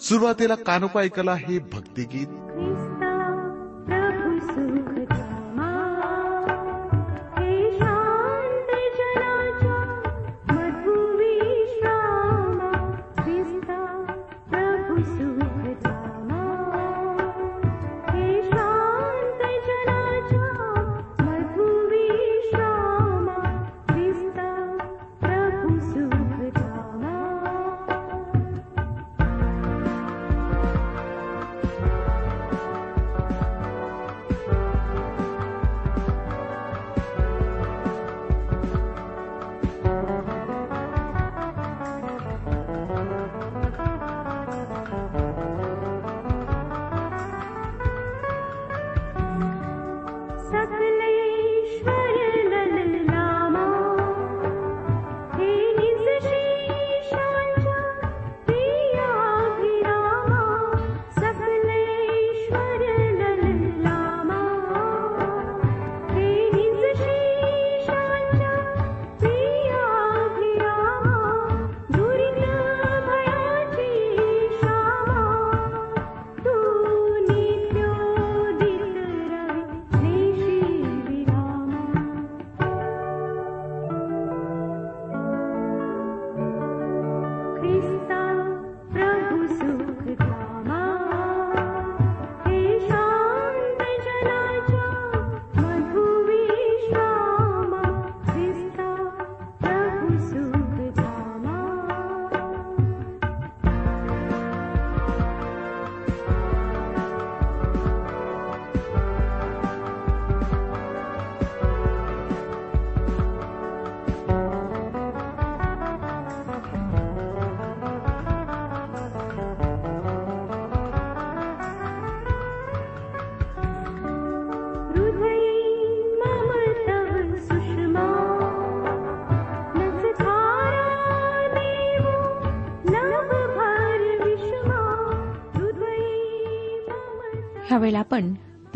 सुरुवातीला कानोपा ऐकला हे भक्तिगीत.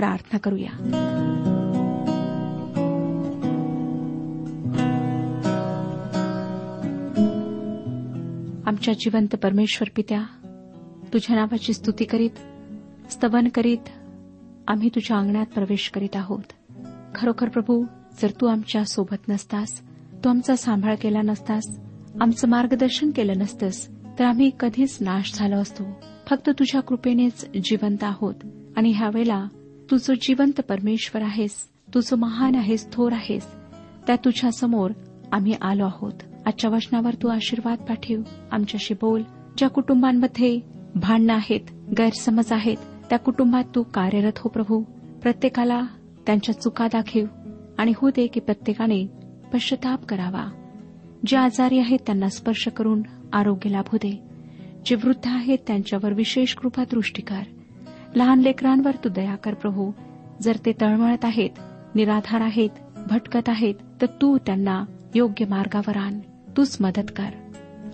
प्रार्थना करूया. आमच्या जिवंत परमेश्वर पित्या तुझ्या नावाची स्तुती करीत स्तवन करीत आम्ही तुझ्या अंगणात प्रवेश करीत आहोत. खरोखर प्रभू जर तू आमच्यासोबत नसतास तू आमचा सांभाळ केला नसतास आमचं मार्गदर्शन केलं नसतंस तर आम्ही कधीच नाश झालो असतो. फक्त तुझ्या कृपेनेच जिवंत आहोत आणि ह्यावेळेला तू जो जिवंत परमेश्वर आहेस तू जो महान आहेस थोर आहेस त्या तुझ्या समोर आम्ही आलो आहोत. आजच्या वचनावर तू आशीर्वाद पाठव. आमच्याशी बोल. ज्या कुटुंबांमध्ये भांडणं आहेत गैरसमज आहेत त्या कुटुंबात तू कार्यरत हो प्रभू. प्रत्येकाला त्यांच्या चुका दाखव आणि हो दे की प्रत्येकाने पश्चाताप करावा. जे आजारी आहेत त्यांना स्पर्श करून आरोग्य लाभू दे. जे वृद्ध आहेत त्यांच्यावर विशेष कृपा दृष्टी कर. लहान लेकरांवर तू दया कर प्रभू. जर ते तळमळत आहेत निराधार आहेत भटकत आहेत तर तू त्यांना योग्य मार्गावर आण. तूच मदत कर.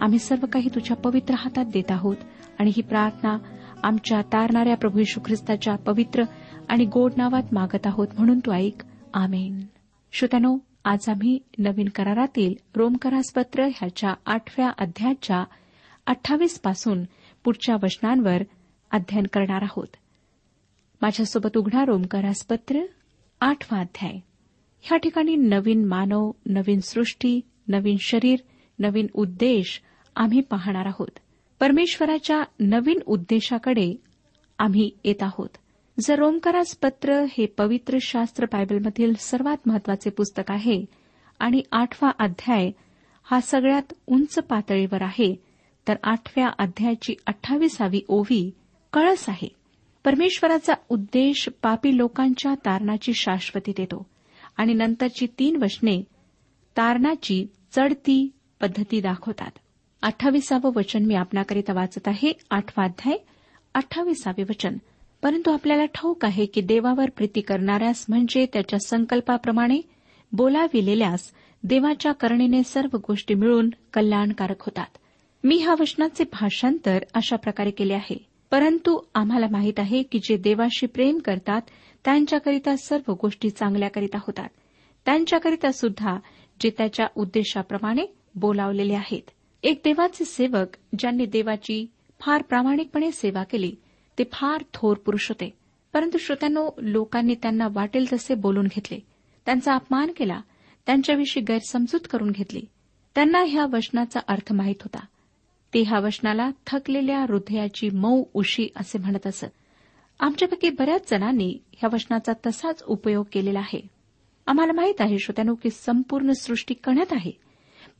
आम्ही सर्व काही तुझ्या पवित्र हातात देत आहोत आणि ही प्रार्थना आमच्या तारणाऱ्या प्रभू यशू ख्रिस्ताच्या पवित्र आणि गोड नावात मागत आहोत म्हणून तू ऐक. आमेन. श्रोत्यानो आज आम्ही नवीन करारातील रोमकरासपत्र ह्याच्या आठव्या अध्यायाच्या अठ्ठावीसपासून पुढच्या वचनांवर अध्ययन करणार आहोत. माझ्यासोबत उघडा रोमकरास पत्र आठवा अध्याय. ह्या ठिकाणी नवीन मानव नवीन सृष्टी नवीन शरीर नवीन उद्देश आम्ही पाहणार आहोत. परमेश्वराच्या नवीन उद्देशाकडे आम्ही येत आहोत. जर रोमकारास पत्र हे पवित्र शास्त्र बायबलमधील सर्वात महत्त्वाचे पुस्तक आहे आणि आठवा अध्याय हा सगळ्यात उंच पातळीवर आहे तर आठव्या अध्यायाची अठ्ठावीसावी ओवी कळस आहे. परमेश्वराचा उद्देश पापी लोकांच्या तारणाची शाश्वती देतो. आणि नंतरची तीन वचने तारणाची चढती पद्धती दाखवतात. अठ्ठावीसावं वचन मी आपणाकरिता वाचत आहे. आठवा अध्याय. अठ्ठावीसावे वचन. परंतु आपल्याला ठाऊक आहे की देवावर प्रीती करणाऱ्यास म्हणजे त्याच्या संकल्पाप्रमाणे बोलाविलेल्यास देवाच्या करणेने सर्व गोष्टी मिळून कल्याणकारक होतात. मी ह्या वचनाचे भाषांतर अशा प्रकारे केले आहे. परंतु आम्हाला माहीत आहे की जे देवाशी प्रेम करतात त्यांच्याकरिता सर्व गोष्टी चांगल्याकरिता होतात. त्यांच्याकरिता सुद्धा जे त्याच्या उद्देशाप्रमाणे बोलावलेले आहेत. एक देवाचे सेवक ज्यांनी देवाची फार प्रामाणिकपणे सेवा केली ते फार थोर पुरुष होते. परंतु श्रोत्यांनो लोकांनी त्यांना वाटेल तसे बोलून घेतले. त्यांचा अपमान केला त्यांच्याविषयी गैरसमजूत करून घेतली. त्यांना ह्या वचनाचा अर्थ माहीत होता. ते ह्या वचनाला थकलेल्या हृदयाची मऊ उशी असे म्हणत असत. आमच्यापैकी बऱ्याच जणांनी ह्या वचनाचा तसाच उपयोग केलेला आहे. आम्हाला माहीत आहे श्रोत्यानो की संपूर्ण सृष्टी कण्यात आहे.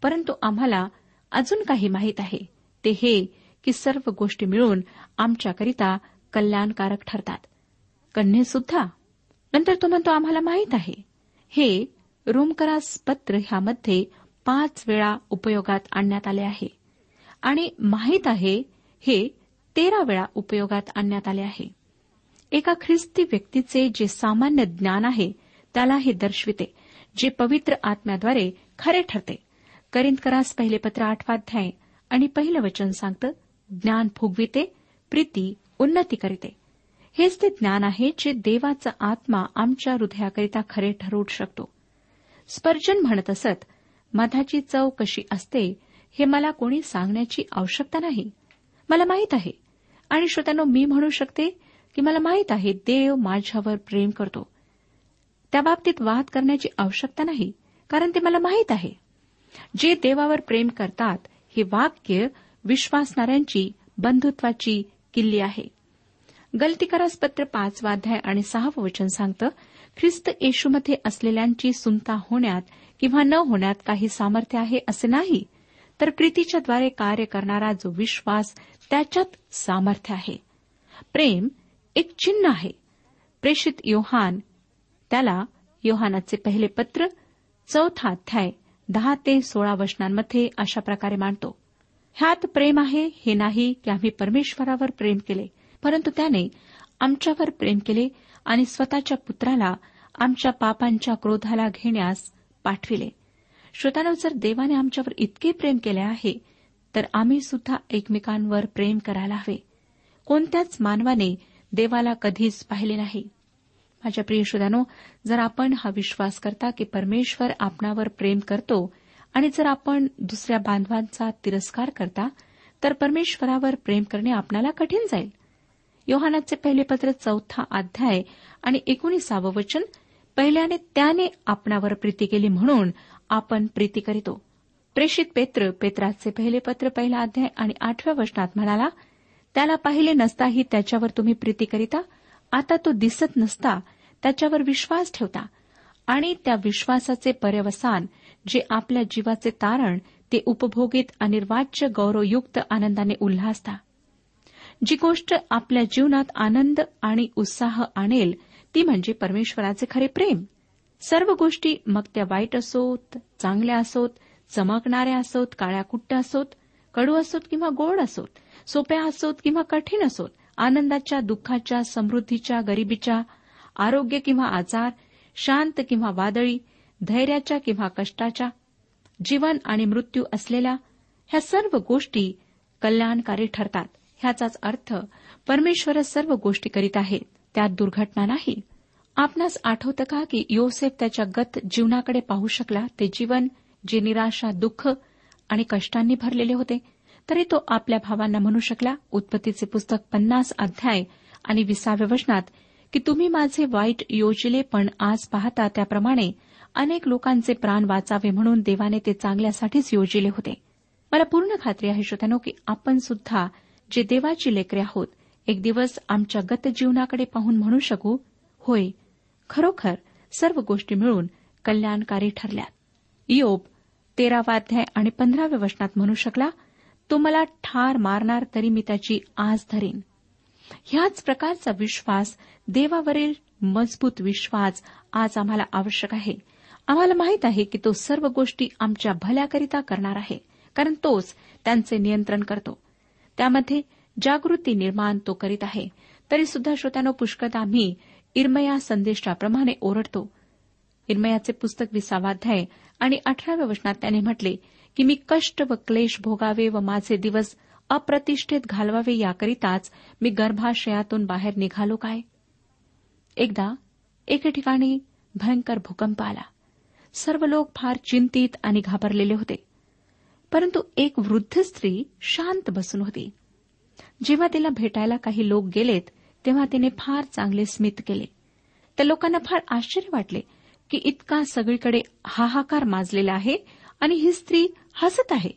परंतु आम्हाला अजून काही माहीत आहे. ते हे की सर्व गोष्टी मिळून आमच्याकरिता कल्याणकारक ठरतात. कन्येसुद्धा नंतर तो म्हणतो आम्हाला माहीत आहे. हे रोमकरास पत्र ह्यामध्ये पाच वेळा उपयोगात आणण्यात आले आहे. आणि माहीत आहे हे तेरा वेळा उपयोगात आणण्यात आले आहे. एका ख्रिस्ती व्यक्तीचे जे सामान्य ज्ञान आहे त्याला हे दर्शविते जे पवित्र आत्म्याद्वारे खरे ठरते. करिंदकरास पहिले पत्र आठवाध्याय आणि पहिलं वचन सांगतं ज्ञान फुगविते प्रीती उन्नती करीते. हेच ते ज्ञान आहे जे देवाचा आत्मा आमच्या हृदयाकरिता खरे ठरवू शकतो. स्पर्जन म्हणत असत मधाची चव कशी असते हे मला कोणी सांगण्याची आवश्यकता नाही. मला माहीत आहे. आणि श्रोत्यानो मी म्हणू शकते की मला माहीत आहे देव माझ्यावर प्रेम करतो. त्याबाबतीत वाद करण्याची आवश्यकता नाही कारण ते मला माहीत आहे. जे देवावर प्रेम करतात हे वाक्य विश्वासणाऱ्यांची बंधुत्वाची किल्ली आहे. गलतीकारास पत्र पाचवाध्याय आणि सहावं वचन सांगतं ख्रिस्त येशूमध्ये असलेल्यांची सुनता होण्यात किंवा न होण्यात काही सामर्थ्य आहे असे नाही तर प्रीतीच्याद्वारे कार्य करणारा जो विश्वास त्याच्यात सामर्थ्य आहे. प्रेम एक चिन्ह आहे. प्रेषित योहान त्याला योहानाचे पहिले पत्र चौथा अध्याय दहा ते सोळा वचनांमध्ये अशा प्रकारे मांडतो. ह्यात प्रेम आहे हे नाही की आम्ही परमेश्वरावर प्रेम केले परंतु त्याने आमच्यावर प्रेम केले आणि स्वतःच्या पुत्राला आमच्या पापांच्या क्रोधाला घेण्यास पाठविले. श्रोतानो जर देवाने आमच्यावर इतके प्रेम केले आहे तर आम्ही सुद्धा एकमेकांवर प्रेम करायला हवे. कोणत्याच मानवाने देवाला कधीच पाहिले नाही. माझ्या प्रिय श्रोतानो जर आपण हा विश्वास करता की परमेश्वर आपणावर प्रेम करतो आणि जर आपण दुसऱ्या बांधवांचा तिरस्कार करता तर परमेश्वरावर प्रेम करणे आपणाला कठीण जाईल. योहानाचे पहिले पत्र चौथा अध्याय आणि एकोणीसावं वचन पहिल्याने त्याने आपणावर प्रीती केली म्हणून आपण प्रीती करीतो. प्रेषित पेत्र पेत्राचे पहिले पत्र पहिला अध्याय आणि आठव्या वचनात म्हणाला त्याला पाहिले नसताही त्याच्यावर तुम्ही प्रीती करीता आता तो दिसत नसता त्याच्यावर विश्वास ठेवता. आणि त्या विश्वासाचे पर्यवसान जे आपल्या जीवाचे तारण ते उपभोगीत अनिर्वाच्य गौरवयुक्त आनंदाने उल्हासता. जी गोष्ट आपल्या जीवनात आनंद आणि उत्साह आणेल ती म्हणजे परमेश्वराचे खरे प्रेम. सर्व गोष्टी मग त्या वाईट असोत चांगल्या असोत चमकणाऱ्या असोत काळ्या कुट्ट्या असोत कडू असोत किंवा गोड असोत सोप्या असोत किंवा कठीण असोत आनंदाच्या दुःखाच्या समृद्धीच्या गरिबीच्या आरोग्य किंवा आजार शांत किंवा वादळी धैर्याच्या किंवा कष्टाच्या जीवन आणि मृत्यू असलेल्या ह्या सर्व गोष्टी कल्याणकारी ठरतात. ह्याचाच अर्थ परमेश्वर सर्व गोष्टी करीत आहेत. त्यात दुर्घटना नाही. आपणास आठवतं का की योसेफ त्याच्या गत जीवनाकडे पाहू शकला? ते जीवन जे निराशा दुःख आणि कष्टांनी भरलेले होते तरी तो आपल्या भावांना म्हणू शकला उत्पत्तीचे पुस्तक पन्नास अध्याय आणि विसाव्या वचनात की तुम्ही माझे वाईट योजले पण आज पाहता त्याप्रमाणे अनेक लोकांचे प्राण वाचावे म्हणून देवाने ते चांगल्यासाठीच योजिले होते. मला पूर्ण खात्री आहे श्रोत्यानो की आपण सुद्धा जे देवाची लेकरे आहोत एक दिवस आमच्या गत जीवनाकडे पाहून म्हणू शकू होय खरोखर सर्व गोष्टी मिळून कल्याणकारी ठरल्या. योब तेरावाध्याय आणि पंधराव्या वचनात म्हणू शकला तो मला ठार मारणार तरी मी त्याची आज धरीन. ह्याच प्रकारचा विश्वास देवावरील मजबूत विश्वास आज आम्हाला आवश्यक आहे. आम्हाला माहीत आहे की तो सर्व गोष्टी आमच्या भल्याकरिता करणार आहे कारण तोच त्यांचे नियंत्रण करतो. त्यामध्ये जागृती निर्माण तो करीत आहे. तरी सुद्धा श्रोत्यानो पुष्कळ आम्ही इरमया संदेशाप्रमाणे ओरडतो. इरमयाचे पुस्तक विसावाध्याय आणि अठराव्या वचनात त्याने म्हटले की मी कष्ट व क्लेश भोगावे व माझे दिवस अप्रतिष्ठित घालवावे याकरिताच मी गर्भाशयातून बाहेर निघालो काय? एकदा एके ठिकाणी भयंकर भूकंप आला. सर्व लोक फार चिंतित आणि घाबरलेले होते. परंतु एक वृद्ध स्त्री शांत बसून होती. जेव्हा तिला भेटायला काही लोक गेलेत तेव्हा तिने फार चांगले स्मित केले. त्या लोकांना फार आश्चर्य वाटले की इतका सगळीकडे हाहाकार माजलेला आहे आणि ही स्त्री हसत आहे.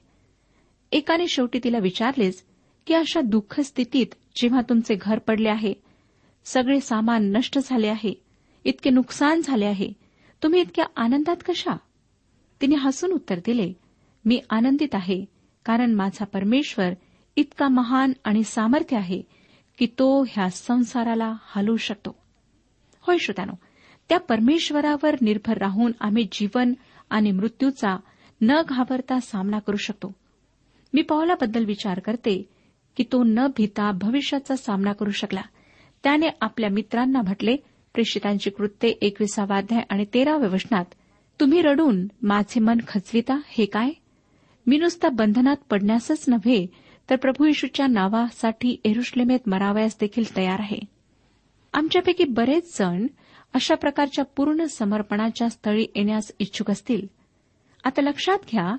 एकाने शेवटी तिला विचारलेच की अशा दुःख स्थितीत जेव्हा तुमचे घर पडले आहे सगळे सामान नष्ट झाले आहे इतके नुकसान झाले आहे तुम्ही इतक्या आनंदात कशा? तिने हसून उत्तर दिले मी आनंदित आहे कारण माझा परमेश्वर इतका महान आणि सामर्थ्य आहे की तो ह्या संसाराला हलवू शकतो. होय श्रोत्यानो त्या परमेश्वरावर निर्भर राहून आम्ही जीवन आणि मृत्यूचा न घाबरता सामना करू शकतो. मी पावलाबद्दल विचार करते की तो न भीता भविष्याचा सामना करू शकला. त्याने आपल्या मित्रांना म्हटले प्रेषितांची कृत्ये एकविसावाध्याय आणि तेराव्या वचनात तुम्ही रडून माझे मन खचविता हे काय? मी नुसता बंधनात पडण्यासच नव्हे तर प्रभू येशूच्या नावासाठी एरुश्लेमेत मरावयास देखील तयार आहे. आमच्यापैकी बरेच जण अशा प्रकारच्या पूर्ण समर्पणाच्या स्थळी येण्यास इच्छुक असतील. आता लक्षात घ्या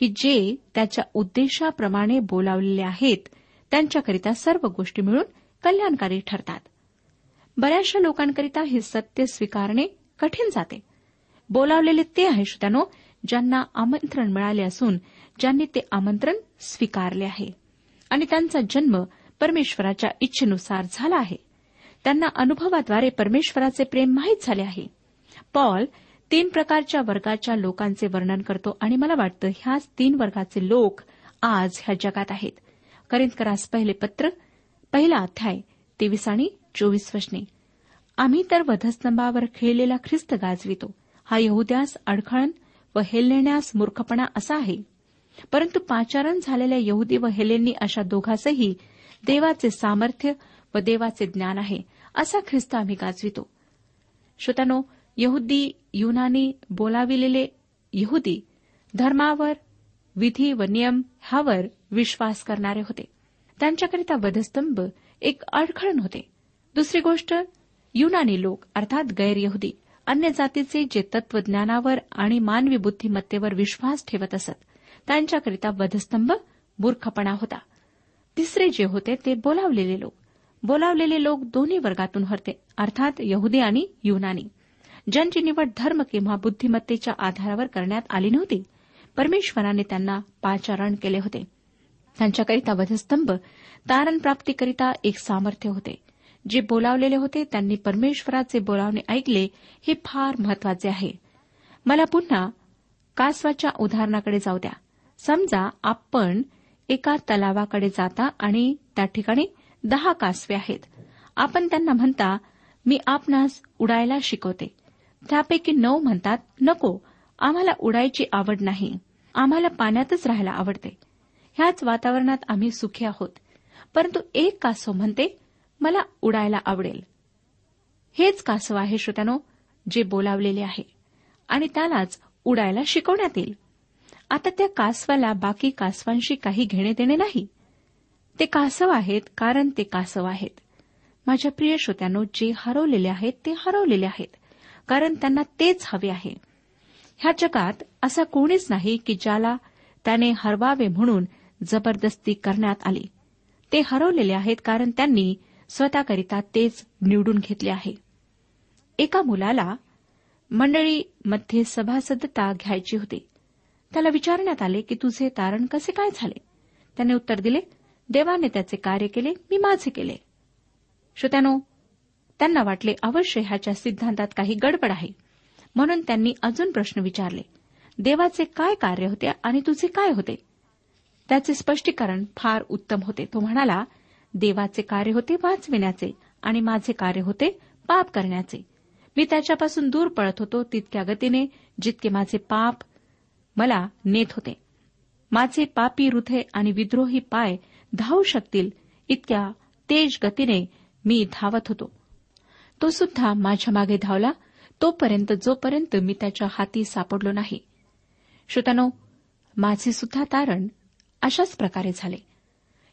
की जे त्याच्या उद्देशाप्रमाणे बोलावलेले आहेत त्यांच्याकरिता सर्व गोष्टी मिळून कल्याणकारी ठरतात. बऱ्याचशा लोकांकरिता हे सत्य स्वीकारणे कठीण जाते. बोलावलेले ते आहे श्रोत्यानो ज्यांना आमंत्रण मिळाले असून ज्यांनी ते आमंत्रण स्वीकारले आहे. आणि त्यांचा जन्म परमेश्वराच्या इच्छेनुसार झाला आहे. त्यांना अनुभवाद्वारे परमेश्वराचे प्रेम माहीत झाले आहे. पॉल तीन प्रकारच्या वर्गाच्या लोकांचे वर्णन करतो आणि मला वाटतं ह्याच तीन वर्गाचे लोक आज ह्या जगात आहेत. करिंदकरास पहिले पत्र पहिला अध्याय तेवीस आणि चोवीस वशने आम्ही तर वधस्तंभावर खेळलेला ख्रिस्त गाजवितो. हा यहुद्यास अडखळण व हेलण्यास मूर्खपणा असा आहे. परंतु पाचारण झालेल्या यहुदी व हेलेंनी अशा दोघांचही देवाचे सामर्थ्य व देवाचे ज्ञान आहे असा ख्रिस्त आम्ही गाजवितो. श्रोतानो यहुदी युनानी बोलाविलेले यहुदी धर्मावर विधी व नियम ह्यावर विश्वास करणारे होते. त्यांच्याकरिता वधस्तंभ एक अडखळण होते. दुसरी गोष्ट युनानी लोक अर्थात गैरयहुदी अन्य जातीचे जे तत्वज्ञानावर आणि मानवी बुद्धिमत्तेवर विश्वास ठेवत असत त्यांच्याकरिता वधस्तंभ मूर्खपणा होता. तिसरे जे होते ते बोलावलेले लोक. बोलावलेले लोक दोन्ही वर्गातून होते अर्थात यहुदी आणि युनानी. ज्यांची निवड धर्म किंवा बुद्धिमत्तेच्या आधारावर करण्यात आली नव्हती परमेश्वराने त्यांना पाचारण केले होते. त्यांच्याकरिता वधस्तंभ तारण प्राप्तीकरिता एक सामर्थ्य होते. जे बोलावलेले होते त्यांनी परमेश्वराचे बोलावणे ऐकले हे फार महत्त्वाचे आहे. मला पुन्हा कासवाच्या उदाहरणाकडे जाऊ द्या. समजा आपण एका तलावाकडे जाता आणि त्या ठिकाणी दहा कासवे आहेत. आपण त्यांना म्हणता मी आपणास उडायला शिकवते. त्यापैकी नऊ म्हणतात नको आम्हाला उडायची आवड नाही. आम्हाला पाण्यातच राहायला आवडते. ह्याच वातावरणात आम्ही सुखी आहोत. परंतु एक कासव म्हणते मला उडायला आवडेल. हेच कासव आहे श्रोत्यानो जे बोलावलेले आहे. आणि त्यालाच उडायला शिकवण्यात येईल. आता त्या कासवाला बाकी कासवांशी काही घेणे देणे नाही. ते कासव आहेत कारण ते कासव आहेत. माझ्या प्रिय श्रोत्यानो जे हरवलेले आहेत ते हरवलेले आहेत कारण त्यांना तेच हवे आहे. ह्या जगात असा कोणीच नाही की ज्याला त्याने हरवावे म्हणून जबरदस्ती करण्यात आली. ते हरवलेले आहेत कारण त्यांनी स्वतःकरिता तेच निवडून घेतले आहे. एका मुलाला मंडळीमध्ये सभासदता घ्यायची होती. त्याला विचारण्यात आले की तुझे तारण कसे काय झाले? त्याने उत्तर दिले देवाने त्याचे कार्य केले मी माझे केले. श्रोत्यानो त्यांना वाटले अवश्य ह्याच्या सिद्धांतात काही गडबड आहे. म्हणून त्यांनी अजून प्रश्न विचारले देवाचे काय कार्य होते आणि तुझे काय होते? त्याचे स्पष्टीकरण फार उत्तम होते. तो म्हणाला देवाचे कार्य होते वाचविण्याचे आणि माझे कार्य होते पाप करण्याचे. मी त्याच्यापासून दूर पळत होतो तितक्या गतीने जितके माझे पाप मला नेत होते. माझे पापी हृदय आणि विद्रोही पाय धावू शकतील इतक्या तेज गतीने मी धावत होतो. तो सुद्धा माझ्या मागे धावला तोपर्यंत जोपर्यंत मी त्याच्या हाती सापडलो नाही. श्रोतानो माझे सुद्धा तारण अशाच प्रकारे झाले.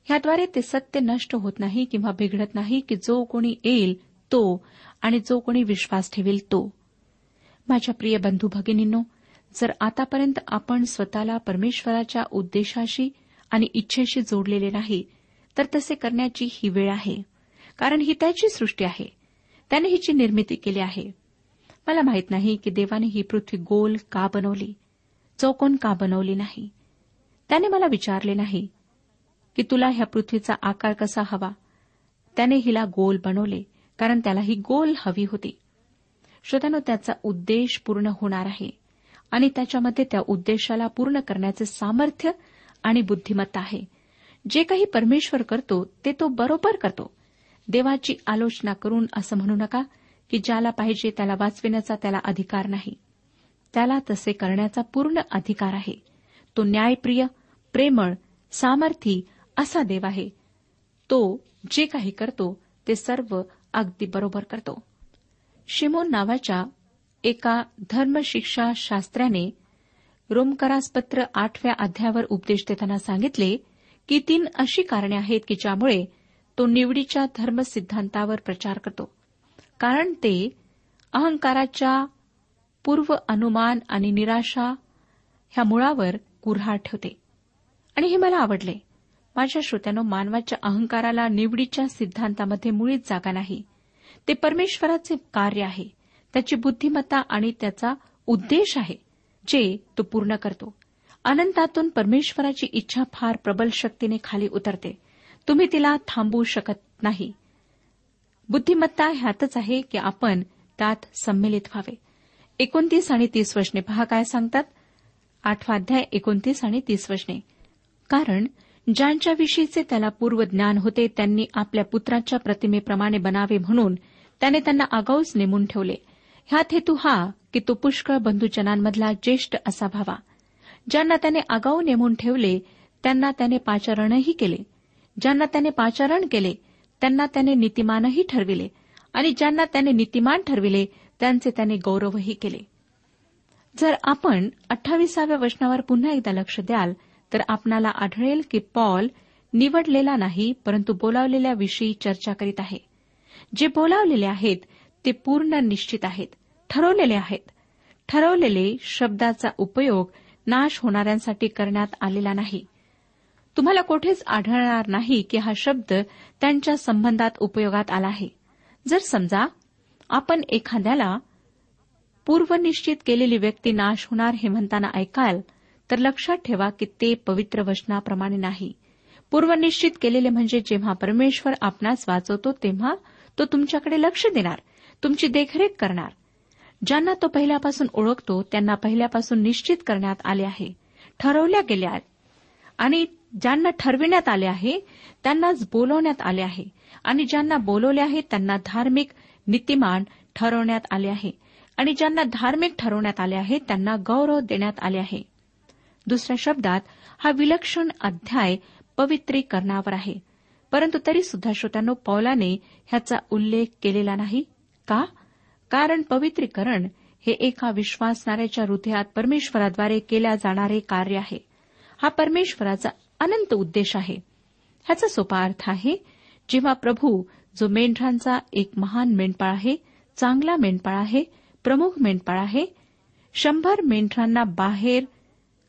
ह्याद्वारे ते सत्य नष्ट होत नाही किंवा बिघडत नाही की जो कोणी येईल तो आणि जो कोणी विश्वास ठेवेल तो. माझ्या प्रिय बंधू भगिनींनो जर आतापर्यंत आपण स्वतःला परमेश्वराच्या उद्देशाशी आणि इच्छेशी जोडलेले नाही तर तसे करण्याची ही वेळ आहे. कारण ही त्याची सृष्टी आहे. त्याने हिची निर्मिती केली आहे. मला माहीत नाही की देवाने ही पृथ्वी गोल का बनवली चौकोन का बनवली नाही. त्याने मला विचारले नाही की तुला ह्या पृथ्वीचा आकार कसा हवा? त्याने हिला गोल बनवले कारण त्याला ही गोल हवी होती. श्रोत्यानो त्याचा उद्देश पूर्ण होणार आहे. आणि त्याच्यामध्ये त्या उद्देशाला पूर्ण करण्याचे सामर्थ्य आणि बुद्धिमत्ता आहे. जे काही परमेश्वर करतो ते तो बरोबर करतो. देवाची आलोचना करून असं म्हणू नका की ज्याला पाहिजे त्याला वाचविण्याचा त्याला अधिकार नाही. त्याला तसे करण्याचा पूर्ण अधिकार आहे. तो न्यायप्रिय प्रेमळ सामर्थी असा देव आहे. तो जे काही करतो ते सर्व अगदी बरोबर करतो. शिमोन नावाच्या एका धर्मशिक्षा शास्त्र्याने रोमकरासपत्र आठव्या अध्यायावर उपदेश देताना सांगितले की तीन अशी कारणे आहेत की ज्यामुळे तो निवडीच्या धर्मसिद्धांतावर प्रचार करतो. कारण ते अहंकाराच्या पूर्व अनुमान आणि निराशा ह्या मुळावर कुऱ्हाड ठेवते. आणि हे मला आवडले. माझ्या श्रोत्यानो मानवाच्या अहंकाराला निवडीच्या सिद्धांतामध्ये मुळीच जागा नाही. ते परमेश्वराचे कार्य आहे. त्याची बुद्धिमत्ता आणि त्याचा उद्देश आहे जे तो पूर्ण करतो. अनंतातून परमेश्वराची इच्छा फार प्रबल शक्तीने खाली उतरते. तुम्ही तिला थांबवू शकत नाही. बुद्धिमत्ता ह्यातच आहे की आपण त्यात संमिलित व्हावे. एकोणतीस आणि तीस वचने पहा काय सांगतात. आठवा अध्याय एकोणतीस आणि तीस वचने. कारण ज्यांच्याविषयीचे त्याला पूर्व ज्ञान होते त्यांनी आपल्या पुत्राच्या प्रतिमेप्रमाणे बनावे म्हणून त्याने त्यांना आगाऊच नेमून ठेवले. ह्यात हेतू हा की तो पुष्कळ बंधूजनांमधला ज्येष्ठ असा व्हावा ज्यांना त्याने आगाऊ नेमून ठेवले त्यांना त्याने पाचारणही केले. ज्यांना त्याने पाचारण केले त्यांना त्याने नीतिमानही ठरविले आणि ज्यांना त्याने नीतिमान ठरविले त्यांचे त्याने गौरवही केले. जर आपण अठ्ठावीसाव्या वचनावर पुन्हा एकदा लक्ष द्याल तर आपणाला आढळेल की पॉल निवडलेला नाही परंतु बोलावलेल्या विषयी चर्चा करीत आहे. जे बोलावलेले आहेत ते पूर्ण निश्चित आहेत ठरवलेले आहेत. ठरवलेले शब्दाचा उपयोग नाश होणाऱ्यांसाठी करण्यात आलेला नाही. तुम्हाला कोठेच आढळणार नाही की हा शब्द त्यांच्या संबंधात उपयोगात आला आहे. जर समजा आपण एखाद्याला पूर्वनिश्चित केलेली व्यक्ती नाश होणार हे म्हणताना ऐकाल तर लक्षात ठेवा की ते पवित्र वचनाप्रमाणे नाही. पूर्वनिश्चित केलेले म्हणजे जेव्हा परमेश्वर आपणास वाचवतो तेव्हा तो तुमच्याकडे लक्ष देणार. तुमची देखरेख करणार. ज्यांना तो पहिल्यापासून ओळखतो त्यांना पहिल्यापासून निश्चित करण्यात आले आहे ठरवल्या गेल्या आहेत. आणि ज्यांना ठरविण्यात आले आहे त्यांनाच बोलवण्यात आले आहे. आणि ज्यांना बोलवले आहे त्यांना धार्मिक नीतिमान ठरवण्यात आले आहे. आणि ज्यांना धार्मिक ठरवण्यात आले आहे त्यांना गौरव देण्यात आले आहे. दुसऱ्या शब्दात हा विलक्षण अध्याय पवित्रीकरणावर आहे. परंतु तरी सुद्धा श्रोत्यानो पौलाने ह्याचा उल्लेख केलेला नाही. का? कारण पवित्रीकरण हे एका विश्वासणाऱ्याच्या हृदयात परमेश्वराद्वारे केल्या जाणारे कार्य आहे. हा परमेश्वराचा अनंत उद्देश आहे. ह्याचा सोपा अर्थ आहे जेव्हा प्रभू जो मेंढरांचा एक महान मेंढपाळ आहे चांगला मेंढपाळ आहे प्रमुख मेंढपाळ आहे शंभर मेंढरांना बाहेर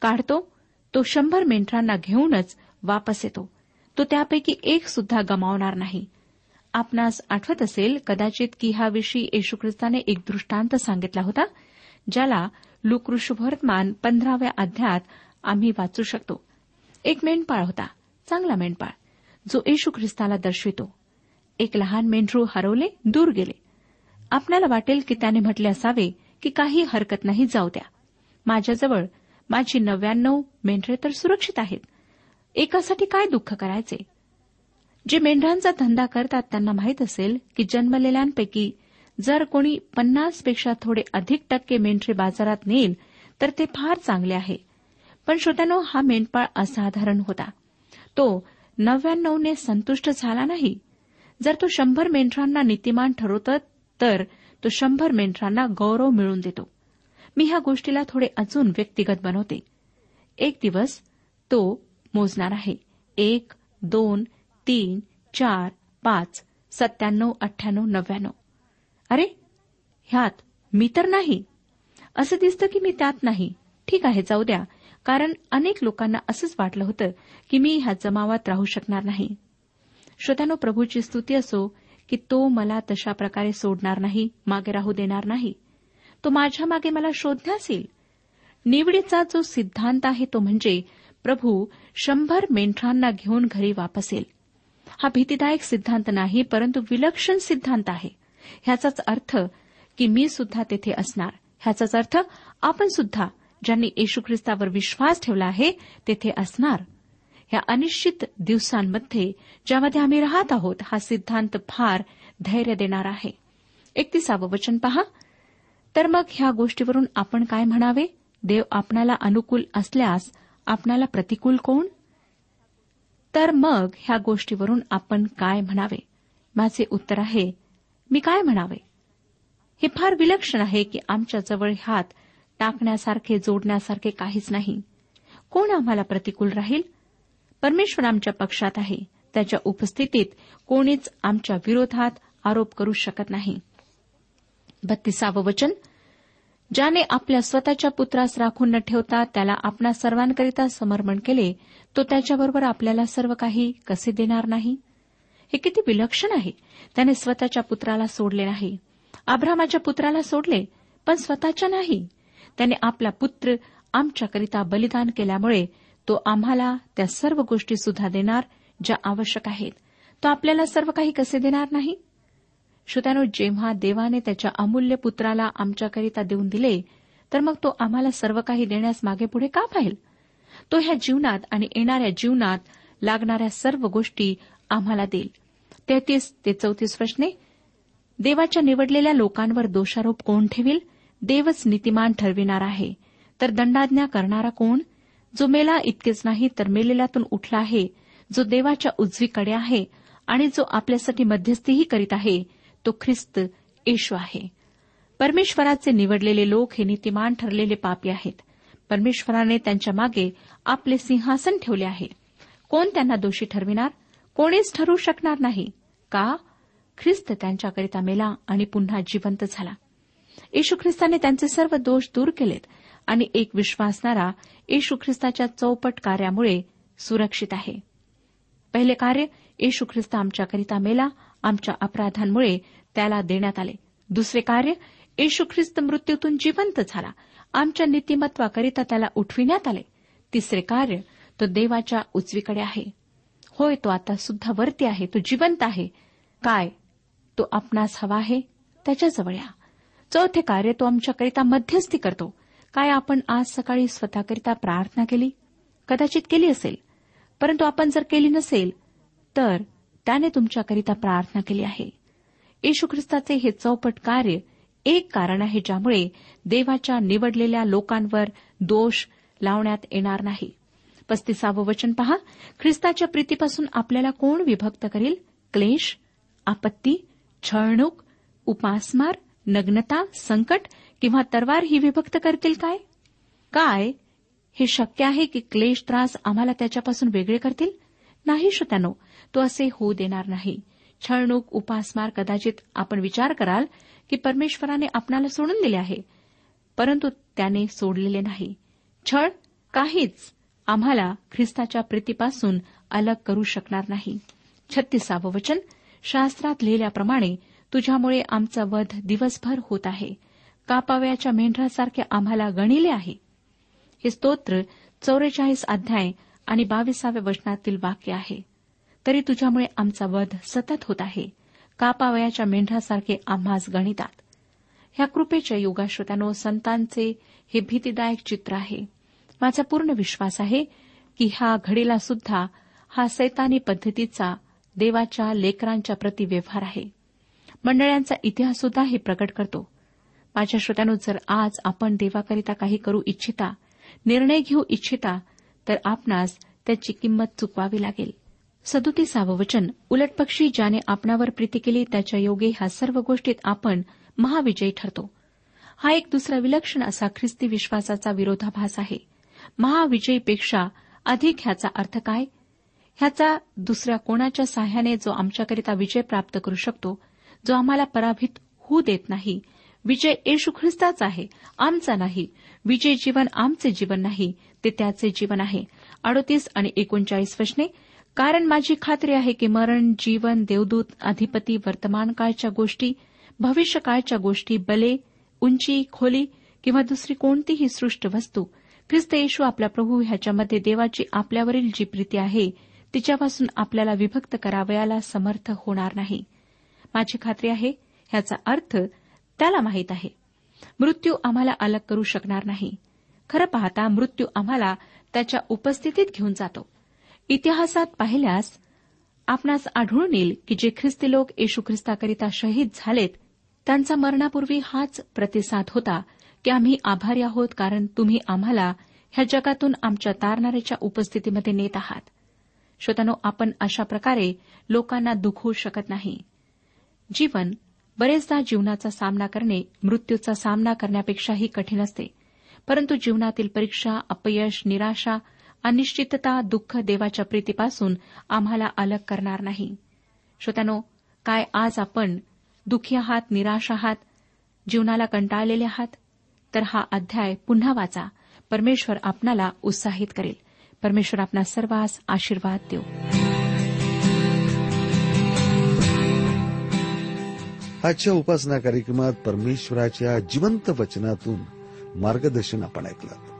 काढतो तो शंभर मेंढरांना घेऊनच वापस येतो. तो त्यापैकी एक सुद्धा गमावणार नाही. आपणास आठवत असेल कदाचित की ह्याविषयी येशू ख्रिस्ताने एक दृष्टांत सांगितला होता ज्याला लुकृषुभवर्तमान पंधराव्या अध्यायात आम्ही वाचू शकतो. एक मेंढपाळ होता चांगला मेंढपाळ जो येशू ख्रिस्ताला दर्शवितो. एक लहान मेंढरू हरवले दूर गेले. आपल्याला वाटेल की त्याने म्हटले असावे की काही हरकत नाही जाऊ द्या. माझ्याजवळ माझी नव्याण्णव मेंढरे तर सुरक्षित आहेत. एकासाठी काय दुःख करायचे? जे मेंढरांचा धंदा करतात त्यांना माहीत असेल की जन्मलेल्यांपैकी जर कोणी पन्नासपेक्षा थोडे अधिक टक्के मेंढरे बाजारात नेईल तर ते फार चांगले आहे. पण श्रोत्यानो हा मेंढपाळ असाधारण होता. तो नव्याण्णवने संतुष्ट झाला नाही. जर तो शंभर मेंढरांना नीतिमान ठरवतो तर तो शंभर मेंढरांना गौरव मिळवून देतो. मी ह्या गोष्टीला थोडे अजून व्यक्तिगत बनवते. एक दिवस तो मोजणार आहे. एक दोन तीन चार पाच सत्त्याण्णव अठ्ठ्याण्णव नव्याण्णव. अरे ह्यात मी तर नाही. असं दिसतं की मी त्यात नाही. ठीक आहे जाऊ द्या. कारण अनेक लोकांना असंच वाटलं होतं की मी ह्या जमावात राहू शकणार नाही. श्रोत्यानो प्रभूची स्तुती असो की तो मला तशा प्रकारे सोडणार नाही मागे राहू देणार नाही. तो माझ्या मागे मला शोधण्यास येईल निवडीचा जो सिद्धांत आहे तो म्हणजे प्रभू शंभर मेंढरांना घेऊन घरी वापस येईल. हा भीतीदायक सिद्धांत नाही परंतु विलक्षण सिद्धांत आहे. ह्याचाच अर्थ की मी सुद्धा तेथे असणार. ह्याचाच अर्थ आपण सुद्धा ज्यांनी येशू ख्रिस्तावर विश्वास ठेवला आहे तेथे असणार. या अनिश्चित दिवसांमध्ये ज्यामध्ये आम्ही राहत आहोत हा सिद्धांत फार धैर्य देणार आहे. एकतीसावं वचन पहा. तर मग ह्या गोष्टीवरून आपण काय म्हणावे? देव आपणाला अनुकूल असल्यास आपणाला प्रतिकूल कोण? तर मग ह्या गोष्टीवरून आपण काय म्हणावे? माझे उत्तर आहे मी काय म्हणावे? हे फार विलक्षण आहे की आमच्याजवळ हात टाकण्यासारखे जोडण्यासारखे काहीच नाही. कोण आम्हाला प्रतिकूल राहील? परमेश्वर आमच्या पक्षात आहे. त्याच्या उपस्थितीत कोणीच आमच्या विरोधात आरोप करू शकत नाही. बत्तीसावं वचन ज्याने आपल्या स्वतःच्या पुत्रास राखून न ठेवता त्याला आपणा सर्वांकरिता समर्पण केले तो त्याच्याबरोबर आपल्याला सर्व काही कसे देणार नाही? हे किती विलक्षण आहे. त्याने स्वतःच्या पुत्राला सोडले नाही. आभ्रामाच्या पुत्राला सोडले पण स्वतःच्या नाही. त्याने आपला पुत्र आमच्याकरिता बलिदान केल्यामुळे तो आम्हाला त्या सर्व गोष्टी सुद्धा देणार ज्या आवश्यक आहेत. तो आपल्याला सर्व काही कसे देणार नाही? श्रोत्यानो जेव्हा देवाने त्याच्या अमूल्य पुत्राला आमच्याकरिता देऊन दिले तर मग तो आम्हाला सर्व काही देण्यास मागे पुढे का पाहिल? तो ह्या जीवनात आणि येणाऱ्या जीवनात लागणाऱ्या सर्व गोष्टी आम्हाला देईल. तेहतीस ते चौतीस प्रश्ने. देवाच्या निवडलेल्या लोकांवर दोषारोप कोण ठेवील? देवच नीतिमान ठरविणार आहे. तर दंडाज्ञा करणारा कोण? जो मेला इतकेच नाही तर मेलेल्यातून उठला आहे जो देवाच्या उजवीकडे आहे आणि जो आपल्यासाठी मध्यस्थीही करीत आहे तो ख्रिस्त येशू आहे. परमेश्वराचे निवडलेले लोक हे नीतिमान ठरलेले पापी आहेत. परमेश्वराने त्यांच्या मागे आपले सिंहासन ठेवले आहे. कोण त्यांना दोषी ठरविणार? कोणीच ठरवू शकणार नाही. का? ख्रिस्त त्यांच्याकरिता मेला आणि पुन्हा जिवंत झाला. येशू ख्रिस्ताने त्यांचे सर्व दोष दूर केलेत आणि एक विश्वासणारा येशू ख्रिस्ताच्या चौपट कार्यामुळे सुरक्षित आहे. पहिले कार्य येशू ख्रिस्त आमच्याकरिता मेला आमच्या अपराधांमुळे त्याला देण्यात आले. दुसरे कार्य येशू ख्रिस्त मृत्यूतून जिवंत झाला. आमच्या नीतिमत्वाकरिता त्याला उठविण्यात आले. तिसरे कार्य तो देवाच्या उजवीकडे आहे. होय तो आता सुद्धा वरती आहे तो जिवंत आहे. काय? तो आपणास हवा आहे? त्याच्याजवळ या. चौथे कार्य तो आमच्याकरिता मध्यस्थी करतो. काय आपण आज सकाळी स्वतःकरिता प्रार्थना केली? कदाचित केली असेल. परंतु आपण जर केली नसेल तर त्याने तुमच्याकरिता प्रार्थना केली आहे. येशू ख्रिस्ताचे हे चौपट कार्य एक कारण आहे ज्यामुळे देवाच्या निवडलेल्या लोकांवर दोष लावण्यात येणार नाही. पस्तीसावं वचन पहा. ख्रिस्ताच्या प्रीतीपासून आपल्याला कोण विभक्त करील? क्लेश आपत्ती छळणूक उपासमार नग्नता संकट किंवा तरवार ही विभक्त करतील काय? काय? हे शक्य आहे की क्लेश त्रास आम्हाला त्याच्यापासून वेगळे करतील? नाही श्रोत्यानो. तो असे होऊ देणार नाही. छळणूक उपासमार कदाचित आपण विचार कराल की परमेश्वराने आपणाला सोडून दिले आहे परंतु त्याने सोडलेले नाही. छळ काहीच आम्हाला ख्रिस्ताच्या प्रीतीपासून अलग करू शकणार नाही. छत्तीसावं वचन शास्त्रात लिहिल्याप्रमाणे तुझ्यामुळे आमचा वध दिवसभर होत आहे. कापाव्याच्या मेंढरासारखे आम्हाला गणिले आहे. हे स्तोत्र चौवेचाळीस अध्याय आणि बावीसाव्या वचनातील वाक्य आहे. तरी तुझ्यामुळे आमचा वध सतत होत आहे. कापावयाच्या मेंढरासारखे आम्हास गणितात. ह्या कृपेच्या युगाश्रोत्यानो संतांचे हे भीतीदायक चित्र आहे. माझा पूर्ण विश्वास आहे की ह्या घडीला सुद्धा हा सैतानी पद्धतीचा देवाच्या लेकरांच्या प्रति व्यवहार आहे. मंडळांचा इतिहास सुद्धा हे प्रकट करतो. माझ्या श्रोत्यानो जर आज आपण देवाकरिता काही करू इच्छिता निर्णय घेऊ इच्छिता तर आपणास त्याची किंमत चुकवावी लागेल. सदुतीसावं वचन. उलटपक्षी ज्याने आपणावर प्रीती केली त्याच्या योगे ह्या सर्व गोष्टीत आपण महाविजयी ठरतो. हा एक दुसरा विलक्षण असा ख्रिस्ती विश्वासाचा विरोधाभास आहे. महाविजयीपेक्षा अधिक ह्याचा अर्थ काय? ह्याचा दुसऱ्या कोणाच्या सहाय्याने जो आमच्याकरिता विजय प्राप्त करू शकतो जो आम्हाला पराभूत होऊ देत नाही विजय येशू ख्रिस्ताचा आहे आमचा नाही विजय जीवन आमचे जीवन नाही ते त्याचे जीवन आहे. अडोतीस आणि एकोणचाळीस वचने कारण माझी खात्री आहे की मरण जीवन देवदूत अधिपती वर्तमान काळच्या गोष्टी भविष्यकाळच्या गोष्टी बले उंची खोली किंवा दुसरी कोणतीही सृष्ट वस्तू ख्रिस्त येशू आपला प्रभू ह्याच्यामध्ये देवाची आपल्यावरील जी प्रीती आहे तिच्यापासून आपल्याला विभक्त करावयाला समर्थ होणार नाही. माझी खात्री आहे ह्याचा अर्थ त्याला माहीत आहे. मृत्यू आम्हाला अलग करू शकणार नाही. खरं पाहता मृत्यू आम्हाला त्याच्या उपस्थितीत घेऊन जातो. इतिहासात पाहिल्यास आपणास आढळून येईल की जे ख्रिस्ती लोक येशू ख्रिस्ताकरिता शहीद झालेत त्यांचा मरणापूर्वी हाच प्रतिसाद होता की आम्ही आभारी आहोत कारण तुम्ही आम्हाला ह्या जगातून आमच्या तारणाऱ्याच्या उपस्थितीमध्ये नेत आहात. श्रोतानो आपण अशा प्रकारे लोकांना दुखवू शकत नाही. जीवन बरेचदा जीवनाचा सामना करणे मृत्यूचा सामना करण्यापेक्षाही कठीण असते. परंतु जीवनातील परीक्षा अपयश निराशा अनिश्चितता दुःख देवाच्या प्रीतीपासून आम्हाला अलग करणार नाही. श्रोत्यानो काय आज आपण दुःखी आहात निराश आहात जीवनाला कंटाळलेले आहात? तर हा अध्याय पुन्हा वाचा. परमेश्वर आपणाला उत्साहित करेल. परमेश्वर आपणा सर्वांस आशीर्वाद देऊ. आजच्या उपासना कार्यक्रमात परमेश्वराच्या जिवंत वचनातून मार्गदर्शन आपण ऐकलं.